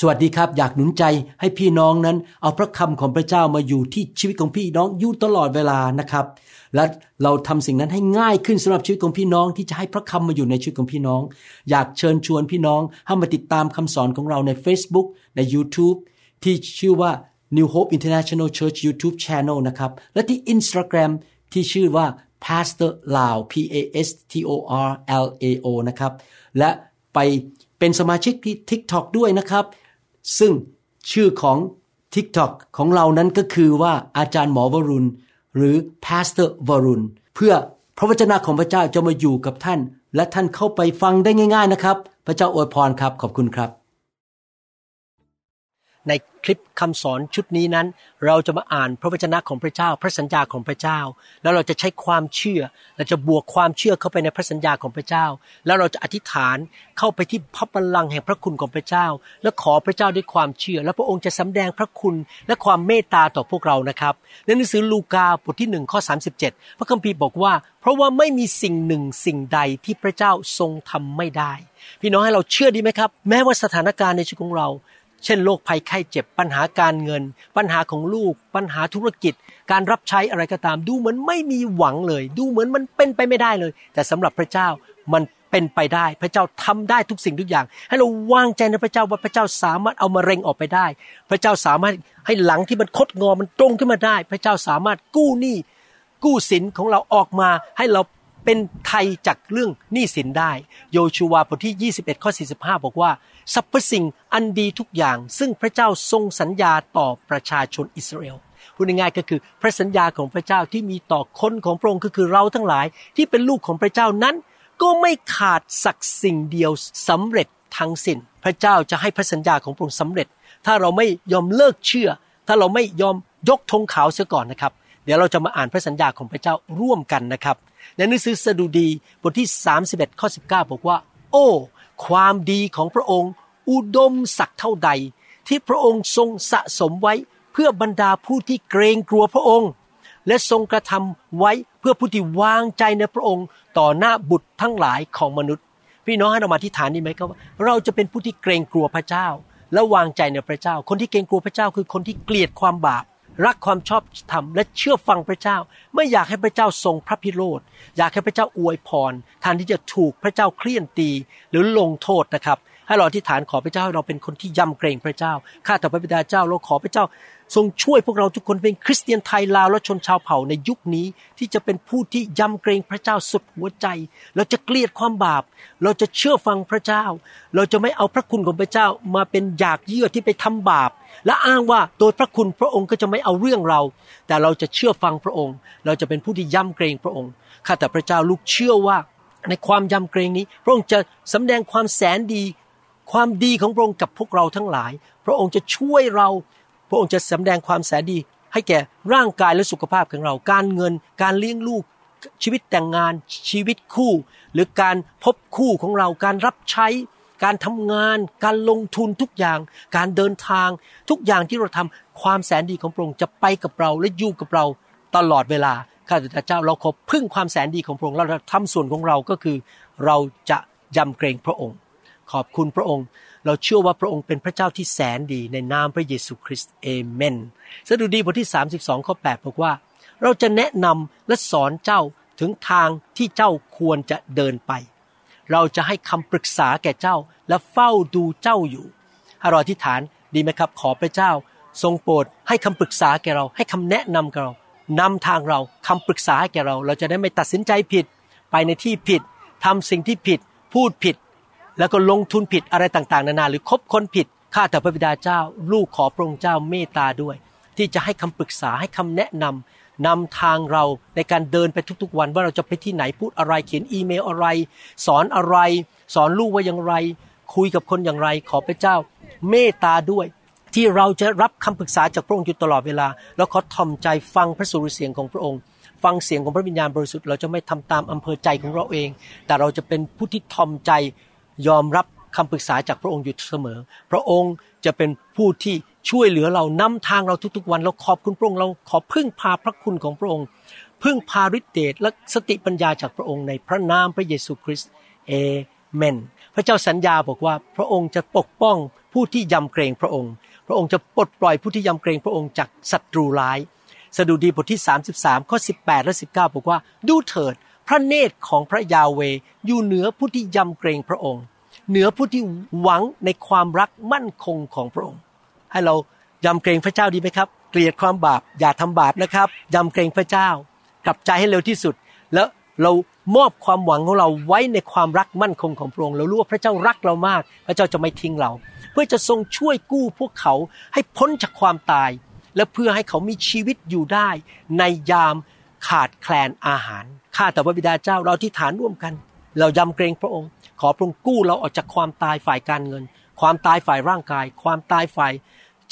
สวัสดีครับอยากหนุนใจให้พี่น้องนั้น เอาพระคำของพระเจ้ามาอยู่ที่ชีวิตของพี่น้องอยู่ตลอดเวลานะครับ และเราทำสิ่งนั้นให้ง่ายขึ้นสำหรับชีวิตของพี่น้องที่จะให้พระคำมาอยู่ในชีวิตของพี่น้อง อยากเชิญชวนพี่น้องให้มาติดตามคำสอนของเราใน Facebook ใน YouTube ที่ชื่อว่า New Hope International Church YouTube Channel นะครับ และที่ Instagram ที่ชื่อว่า Pastor Lao P A S T O R L A O นะครับ และไปเป็นสมาชิกที่ TikTok ด้วยนะครับ ซึ่งชื่อของ TikTok ของเรานั้นก็คือว่าอาจารย์หมอวรุณ หรือ Pastor วรุณ เพื่อพระวจนะของพระเจ้าจะมาอยู่กับท่าน และท่านเข้าไปฟังได้ง่าย ๆนะครับ พระเจ้าอวยพรครับขอบคุณครับ ในคลิปคำสอนชุดนี้นั้น เราจะมาอ่านพระวจนะของพระเจ้า พระสัญญาของพระเจ้า แล้วเราจะใช้ความเชื่อเราจะบวกความเชื่อเข้าไปในพระสัญญาของพระเจ้า แล้วเราจะอธิษฐานเข้าไปที่พระบัลลังก์แห่งพระคุณของพระเจ้า และขอพระเจ้าด้วยความเชื่อ และพระองค์จะสำแดงพระคุณและความเมตตาต่อพวกเรานะครับในหนังสือลูกาบทที่หนึ่งข้อ37 พระคัมภีร์บอกว่า เพราะว่าไม่มีสิ่งหนึ่งสิ่งใดที่พระเจ้าทรงทำไม่ได้ พี่น้องให้เราเชื่อดีไหมครับ แม้ว่าสถานการณ์ในชีวิตของเรา เช่นโรคภัยไข้เจ็บปัญหาการเงิน ปัญหาของลูก ปัญหาธุรกิจ การรับใช้อะไรก็ตามดูเหมือนไม่มีหวังเลย ดูเหมือนมันเป็นไปไม่ได้เลย แต่สำหรับพระเจ้ามันเป็นไปได้ พระเจ้าทำได้ทุกสิ่งทุกอย่าง ให้เราวางใจในพระเจ้าว่าพระเจ้าสามารถเอามะเร็งออกไปได้ พระเจ้าสามารถให้หลังที่มันคดงอมันตรงขึ้นมาได้ พระเจ้าสามารถกู้หนี้กู้สินของเราออกมาให้เรา เป็นไทยจากเรื่องหนี้สินได้ โยชูวาบทที่ 21 ข้อ 45 บอกว่าสรรพสิ่งอันดีทุกอย่าง ซึ่งพระเจ้าทรงสัญญาต่อประชาชนอิสราเอลพูดง่ายๆก็คือพระสัญญาของพระเจ้าที่มีต่อคนของพระองค์ก็คือเราทั้งหลายที่เป็นลูกของพระเจ้านั้น ก็ไม่ขาดสักสิ่งเดียวสำเร็จทั้งสิน้น พระเจ้าจะให้พระสัญญาของพระองค์สำเร็จ ถ้าเราไม่ยอมเลิกเชื่อ ถ้าเราไม่ยอมยกธงขาวเสียก่อนนะครับ ดี๋ยวเราจะมาอ่านพระสัญญาของพระเจ้าร่วมกันนะครับ ในหนังสือสดุดีบทที่ 31ข้อ19 บอกว่า โอ้ ความดีของพระองค์ อุดมศักดิ์เท่าใด ที่พระองค์ทรงสะสมไว้เพื่อบรรดาผู้ที่เกรงกลัวพระองค์ และทรงกระทำไว้เพื่อผู้ที่วางใจในพระองค์ ต่อหน้าบุตรทั้งหลายของมนุษย์ พี่น้องให้เรามาที่ฐานนี้ไหมครับว่าเราจะเป็นผู้ที่เกรงกลัวพระเจ้า และวางใจในพระเจ้า คนที่เกรงกลัวพระเจ้าคือคนที่เกลียดความบาป รักความชอบธรรมและเชื่อฟังพระเจ้า ไม่อยากให้พระเจ้าทรงพระพิโรธอยากให้พระเจ้าอวยพรแทนที่จะถูกพระเจ้าเคลี่ยนตีหรือลงโทษนะครับ ให้เราอธิษฐานขอพระเจ้าให้เราเป็นคนที่ยำเกรงพระเจ้าข้าแต่พระบิดาเจ้าเราขอพระเจ้า ทรงช่วยพวกเราทุกคนเป็นคริสเตียนไทยลาวและชนชาวเผ่าในยุคนี้ ที่จะเป็นผู้ที่ยำเกรงพระเจ้าสุดหัวใจ เราจะเกลียดความบาป เราจะเชื่อฟังพระเจ้า เราจะไม่เอาพระคุณของพระเจ้ามาเป็นอยากเยื่อที่ไปทำบาป และอ้างว่าโดยพระคุณพระองค์ก็จะไม่เอาเรื่องเรา แต่เราจะเชื่อฟังพระองค์ เราจะเป็นผู้ที่ยำเกรงพระองค์ข้าแต่พระเจ้าลูกเชื่อว่าในความยำเกรงนี้ พระองค์จะสำแดงความแสนดี ความดีของพระองค์กับพวกเราทั้งหลาย พระองค์จะช่วยเรา พระองค์จะสำแดงความแสนดี ให้แก่ร่างกายและสุขภาพของเรา การเงิน การเลี้ยงลูก ชีวิตแต่งงาน ชีวิตคู่ หรือการพบคู่ของเรา การรับใช้ การทำงาน การลงทุนทุกอย่าง การเดินทาง ทุกอย่างที่เราทำความแสนดีของพระองค์จะไปกับเราและอยู่กับเราตลอดเวลาข้าแต่เจ้าเราขอพึ่งความแสนดีของพระองค์เราทำส่วนของเราก็คือ เราจะยำเกรงพระองค์ ขอบคุณพระองค์ เราเชื่อว่าพระองค์เป็นพระเจ้าที่แสนดีในนามพระเยซูคริสต์เอเมนสดุดีบทที่ 32ข้อ8บอกว่า เราจะแนะนำและสอนเจ้าถึงทางที่เจ้าควรจะเดินไป เราจะให้คำปรึกษาแก่เจ้าและเฝ้าดูเจ้าอยู่ถ้าเราอธิษฐานดีไหมครับ ขอพระเจ้า ทรงโปรดให้คำปรึกษาแก่เรา ให้คำแนะนำแก่เรานำทางเราคำปรึกษาให้แก่เรา เราจะได้ไม่ตัดสินใจผิด ไปในที่ผิดทำสิ่งที่ผิด พูดผิด แล้วก็ลงทุนผิดอะไรต่างๆ นานาหรือคบคนผิดข้าแต่พระบิดาเจ้า ลูกขอพระองค์เจ้าเมตตาด้วย ที่จะให้คำปรึกษาให้คำแนะนำนำทางเราในการเดินไปทุกๆ วันว่าเราจะไปที่ไหนพูดอะไรเขียนอีเมลอะไร สอนอะไร สอนลูกว่าอย่างไร คุยกับคนอย่างไร ขอพระเจ้า เมตตาด้วย ที่เราจะรับคำปรึกษาจากพระองค์อยู่ตลอดเวลา แล้วขอทอมใจฟังพระสุรเสียงของพระองค์ ฟังเสียงของพระวิญญาณบริสุทธิ์เราจะไม่ทำตามอำเภอใจของเราเอง แต่เราจะเป็นผู้ที่ทอมใจ ยอมรับคำปรึกษาจากพระองค์อยู่เสมอ พระองค์จะเป็นผู้ที่ช่วยเหลือเรานำทางเราทุกๆวัน เราขอบคุณพระองค์เราขอพึ่งพาพระคุณของพระองค์ พึ่งพาฤทธิเดชและสติปัญญาจากพระองค์ในพระนามพระเยซูคริสต์เอเมน พระเจ้าสัญญาบอกว่าพระองค์จะปกป้องผู้ที่ยำเกรงพระองค์ พระองค์จะปลดปล่อยผู้ที่ยำเกรงพระองค์จากศัตรูร้าย สดุดีบทที่ 33 ข้อ 18 และ 19 บอกว่า ดูเถิด พระเนตรของพระยาเวอยู่เหนือผู้ที่ยำเกรงพระองค์ เหนือผู้ที่หวังในความรักมั่นคงของพระองค์ ให้เรายำเกรงพระเจ้าดีไหมครับ เกลียดความบาปอย่าทำบาปนะครับยำเกรงพระเจ้ากลับใจให้เร็วที่สุด แล้วเรามอบความหวังของเราไว้ในความรักมั่นคงของพระองค์เรารู้ว่าพระเจ้ารักเรามาก พระเจ้าจะไม่ทิ้งเรา เพื่อจะทรงช่วยกู้พวกเขาให้พ้นจากความตาย และเพื่อให้เขามีชีวิตอยู่ได้ ในยาม ขาดแคลนอาหาร ข้าแต่พระบิดาเจ้าเราที่ฐานร่วมกัน เรายำเกรงพระองค์ ขอพระองค์กู้เราออกจากความตายฝ่ายการเงิน ความตายฝ่ายร่างกาย ความตายฝ่าย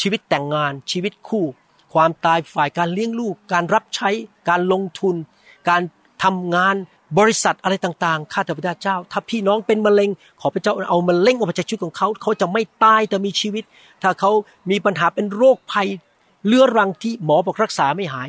ชีวิตแต่งงาน ชีวิตคู่ ความตายฝ่ายการเลี้ยงลูก การรับใช้ การลงทุน การทำงานบริษัทอะไรต่างๆ ข้าแต่พระเจ้า ถ้าพี่น้องเป็นมะเร็ง ขอพระเจ้าเอามะเร็งออกจากชีวิตของเขา เขาจะไม่ตายแต่มีชีวิต ถ้าเขามีปัญหาเป็นโรคภัยเลื้อรังที่หมอบอกรักษาไม่หาย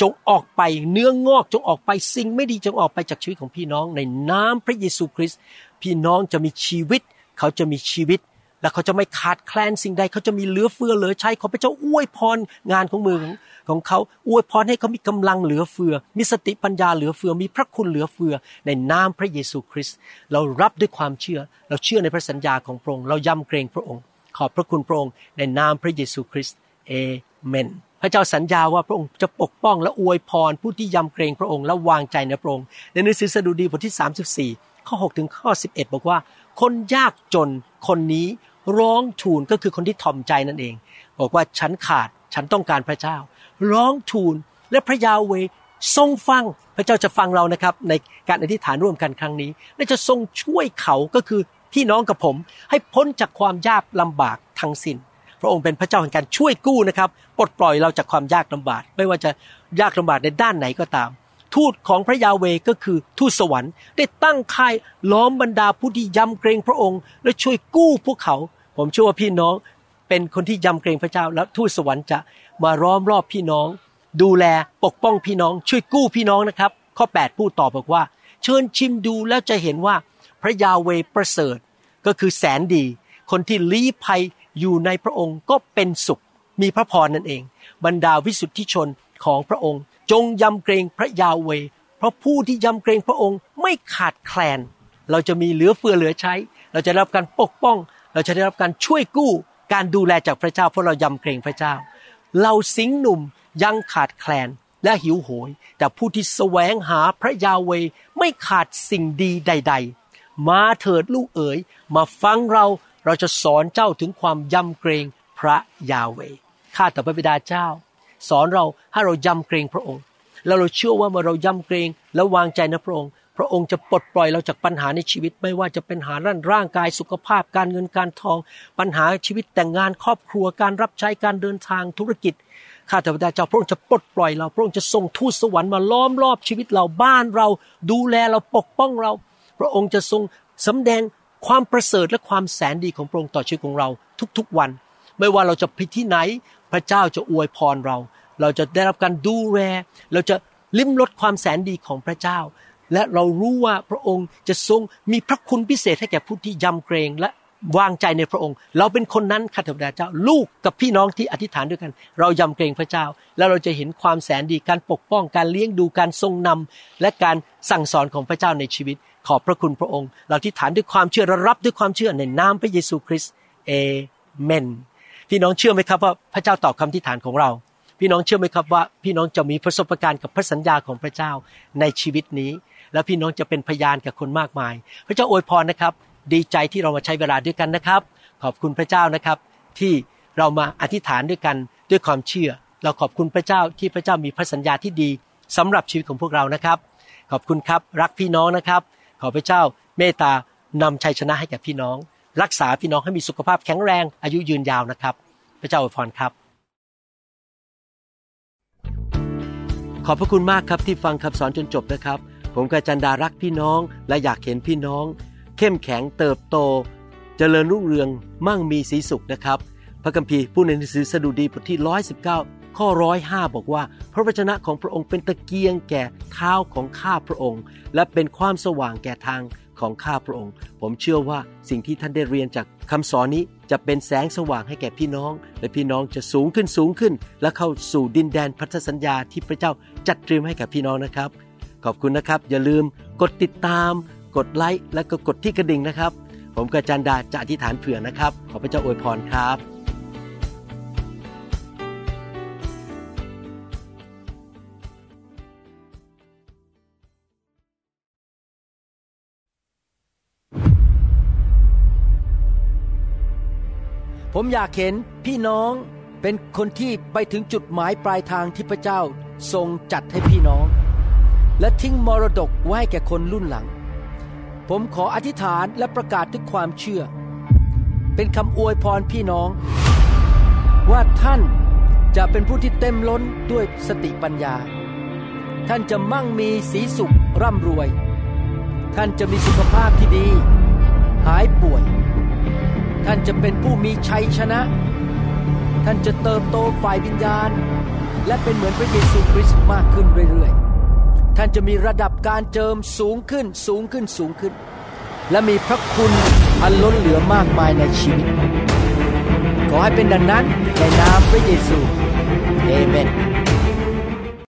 จงออกไปเนื้องอกจงออกไปสิ่งไม่ดีจงออกไปจากชีวิตของพี่น้องในน้ำพระเยซูคริสต์พี่น้องจะมีชีวิต เขาจะมีชีวิต และเขาจะไม่ขาดแคลนสิ่งใด เขาจะมีเหลือเฟือเหลือใช้ขอพระเจ้าอวยพรงานของมือของของเขาอวยพรให้เขามีกำลังเหลือเฟือ มีสติปัญญาเหลือเฟือ มีพระคุณเหลือเฟือ ในนามพระเยซูคริสต์เรารับด้วยความเชื่อ เราเชื่อในพระสัญญาของพระองค์เรายำเกรงพระองค์ ขอบพระคุณพระองค์ในนามพระเยซูคริสต์เอเมน พระเจ้าสัญญาว่าพระองค์จะปกป้องและอวยพรผู้ที่ยำเกรงพระองค์และวางใจในพระองค์ ในหนังสือสดุดีบทที่ 34 ข้อ 6 ถึงข้อ 11 บอกว่า คนยากจนคนนี้ร้องทูลก็คือคนที่ถ่อมใจนั่นเอง บอกว่าฉันขาดฉันต้องการพระเจ้า ร้องทูลและพระยาเวทรงฟังพระเจ้าจะฟังเรานะครับ ในการอธิษฐานร่วมกันครั้งนี้ และจะทรงช่วยเขาก็คือพี่น้องกับผม ให้พ้นจากความยากลำบากทั้งสิน้น พระองค์เป็นพระเจ้าแห่งการช่วยกู้นะครับปลดปล่อยเราจากความยากลำบากไม่ว่าจะยากลำบากในด้านไหนก็ตาม ทูตของพระยาเวก็คือทูตสวรรค์ ได้ตั้งค่ายล้อมบรรดาผู้ที่ยำเกรงพระองค์ และช่วยกู้พวกเขา ผมเชื่อว่าพี่น้องเป็นคนที่ยำเกรงพระเจ้า แล้วทูตสวรรค์จะมาร้อมรอบพี่น้อง ดูแลปกป้องพี่น้อง ช่วยกู้พี่น้องนะครับ ข้อ 8 พูดต่อบอกว่า เชิญชิมดูแล้วจะเห็นว่าพระยาเวประเสริฐก็คือแสนดี คนที่ลี้ภัย อยู่ในพระองค์ก็เป็นสุข มีพระพรนั่นเอง บรรดาวิสุทธิชนของพระองค์ จงยำเกรงพระยาเว เพราะผู้ที่ยำเกรงพระองค์ไม่ขาดแคลน เราจะมีเหลือเฟือเหลือใช้ เราจะได้รับการปกป้อง เราจะได้รับการช่วยกู้ การดูแลจากพระเจ้าเพราะเรายำเกรงพระเจ้า เราสิงหนุ่มยังขาดแคลนและหิวโหย แต่ผู้ที่แสวงหาพระยาเวไม่ขาดสิ่งดีใด ๆ มาเถิดลูกเอ๋ย มาฟังเรา เราจะสอนเจ้าถึงความยำเกรงพระยาเวข้าแต่พระบิดาเจ้า สอนเราให้เรายำเกรงพระองค์ แล้วเราเชื่อว่าเมื่อเรายำเกรงและวางใจในพระองค์ พระองค์จะปลดปล่อยเราจากปัญหาในชีวิตไม่ว่าจะเป็นหาร่างร่างกายสุขภาพการเงินการทอง ปัญหาชีวิตแต่งงานครอบครัวการรับใช้การเดินทางธุรกิจข้าแต่พระเจ้าพระองค์จะปลดปล่อยเราพระองค์จะส่งทูตสวรรค์มาล้อมรอบชีวิตเราบ้านเรา ดูแลเราปกป้องเรา พระองค์จะทรงสำแดง ความประเสริฐและความแสนดีของพระองค์ต่อชีวิตของเราทุกๆวัน ไม่ว่าเราจะไปที่ไหน พระเจ้าจะอวยพรเรา เราจะได้รับการดูแลเราจะลิ้มรสความแสนดีของพระเจ้า และเรารู้ว่าพระองค์จะทรงมีพระคุณพิเศษให้แก่ผู้ที่ยำเกรงและ วางใจในพระองค์ เราเป็นคนนั้นข้าแต่พระเจ้า ลูกกับพี่น้องที่อธิษฐานด้วยกัน เรายำเกรงพระเจ้า แล้วเราจะเห็นความแสนดีการปกป้องการเลี้ยงดูการทรงนำและการสั่งสอนของพระเจ้าในชีวิต ขอบพระคุณพระองค์ เราที่ฐานด้วยความเชื่อรับด้วยความเชื่อในนามพระเยซูคริสต์เอเมนพี่น้องเชื่อไหมครับว่าพระเจ้าตอบคำที่ฐานของเรา พี่น้องเชื่อไหมครับว่า พี่น้องจะมีประสบการณ์กับพระสัญญาของพระเจ้าในชีวิตนี้ แล้วพี่น้องจะเป็นพยานกับคนมากมาย พระเจ้าอวยพรนะครับ ดีใจที่เรามาใช้เวลาด้วยกันนะครับ ขอบคุณพระเจ้านะครับ ที่เรามาอธิษฐานด้วยกันด้วยความเชื่อ เราขอบคุณพระเจ้าที่พระเจ้ามีพระสัญญาที่ดีสำหรับชีวิตของพวกเรานะครับ ขอบคุณครับรักพี่น้องนะครับ ขอพระเจ้าเมตตานำชัยชนะให้แก่พี่น้อง รักษาพี่น้องให้มีสุขภาพแข็งแรงอายุยืนยาวนะครับ พระเจ้าอวยพรครับ ขอบพระคุณมากครับที่ฟังคำสอนจนจบนะครับ ผมกาจันดารักพี่น้อง และอยากเห็นพี่น้อง เข้มแข็งเติบโตจเจริญรุ่งเรืองมั่งมีสีสุขนะครับ พระคัมภีร์ผู้ในหนังสือสดุดีบทที่ 119 ข้อร้อยห้าบอกว่า พระวจนะของพระองค์เป็นตะเกียงแก่เท้าของข้าพระองค์ และเป็นความสว่างแก่ทางของข้าพระองค์ ผมเชื่อว่าสิ่งที่ท่านได้เรียนจากคำสอนนี้จะเป็นแสงสว่างให้แก่พี่น้อง และพี่น้องจะสูงขึ้นสูงขึ้น และเข้าสู่ดินแดนพันธสัญญาที่พระเจ้าจัดเตรียมให้กับพี่น้องนะครับ ขอบคุณนะครับ อย่าลืมกดติดตาม กดไลค์และก็กดที่กระดิ่งนะครับ ผมกับจันดาจะอธิษฐานเผื่อนะครับ ขอพระเจ้าอวยพรครับผมอยากเห็นพี่น้องเป็นคนที่ไปถึงจุดหมายปลายทางที่พระเจ้าทรงจัดให้พี่น้อง และทิ้งมรดกไว้แก่คนรุ่นหลัง ผมขออธิษฐานและประกาศด้วยความเชื่อ เป็นคำอวยพรพี่น้อง ว่าท่านจะเป็นผู้ที่เต็มล้นด้วยสติปัญญา ท่านจะมั่งมีสีสุขร่ำรวย ท่านจะมีสุขภาพที่ดี หายป่วย ท่านจะเป็นผู้มีชัยชนะ ท่านจะเติบโตฝ่ายวิญญาณ และเป็นเหมือนพระเยซูคริสต์มากขึ้นเรื่อยๆ ท่านจะมีระดับการเจิมสูงขึ้นสูงขึ้นสูงขึ้น และมีพระคุณอันล้นเหลือมากมายในชีวิต ขอให้เป็นดังนั้นในนามพระเยซูเอเมน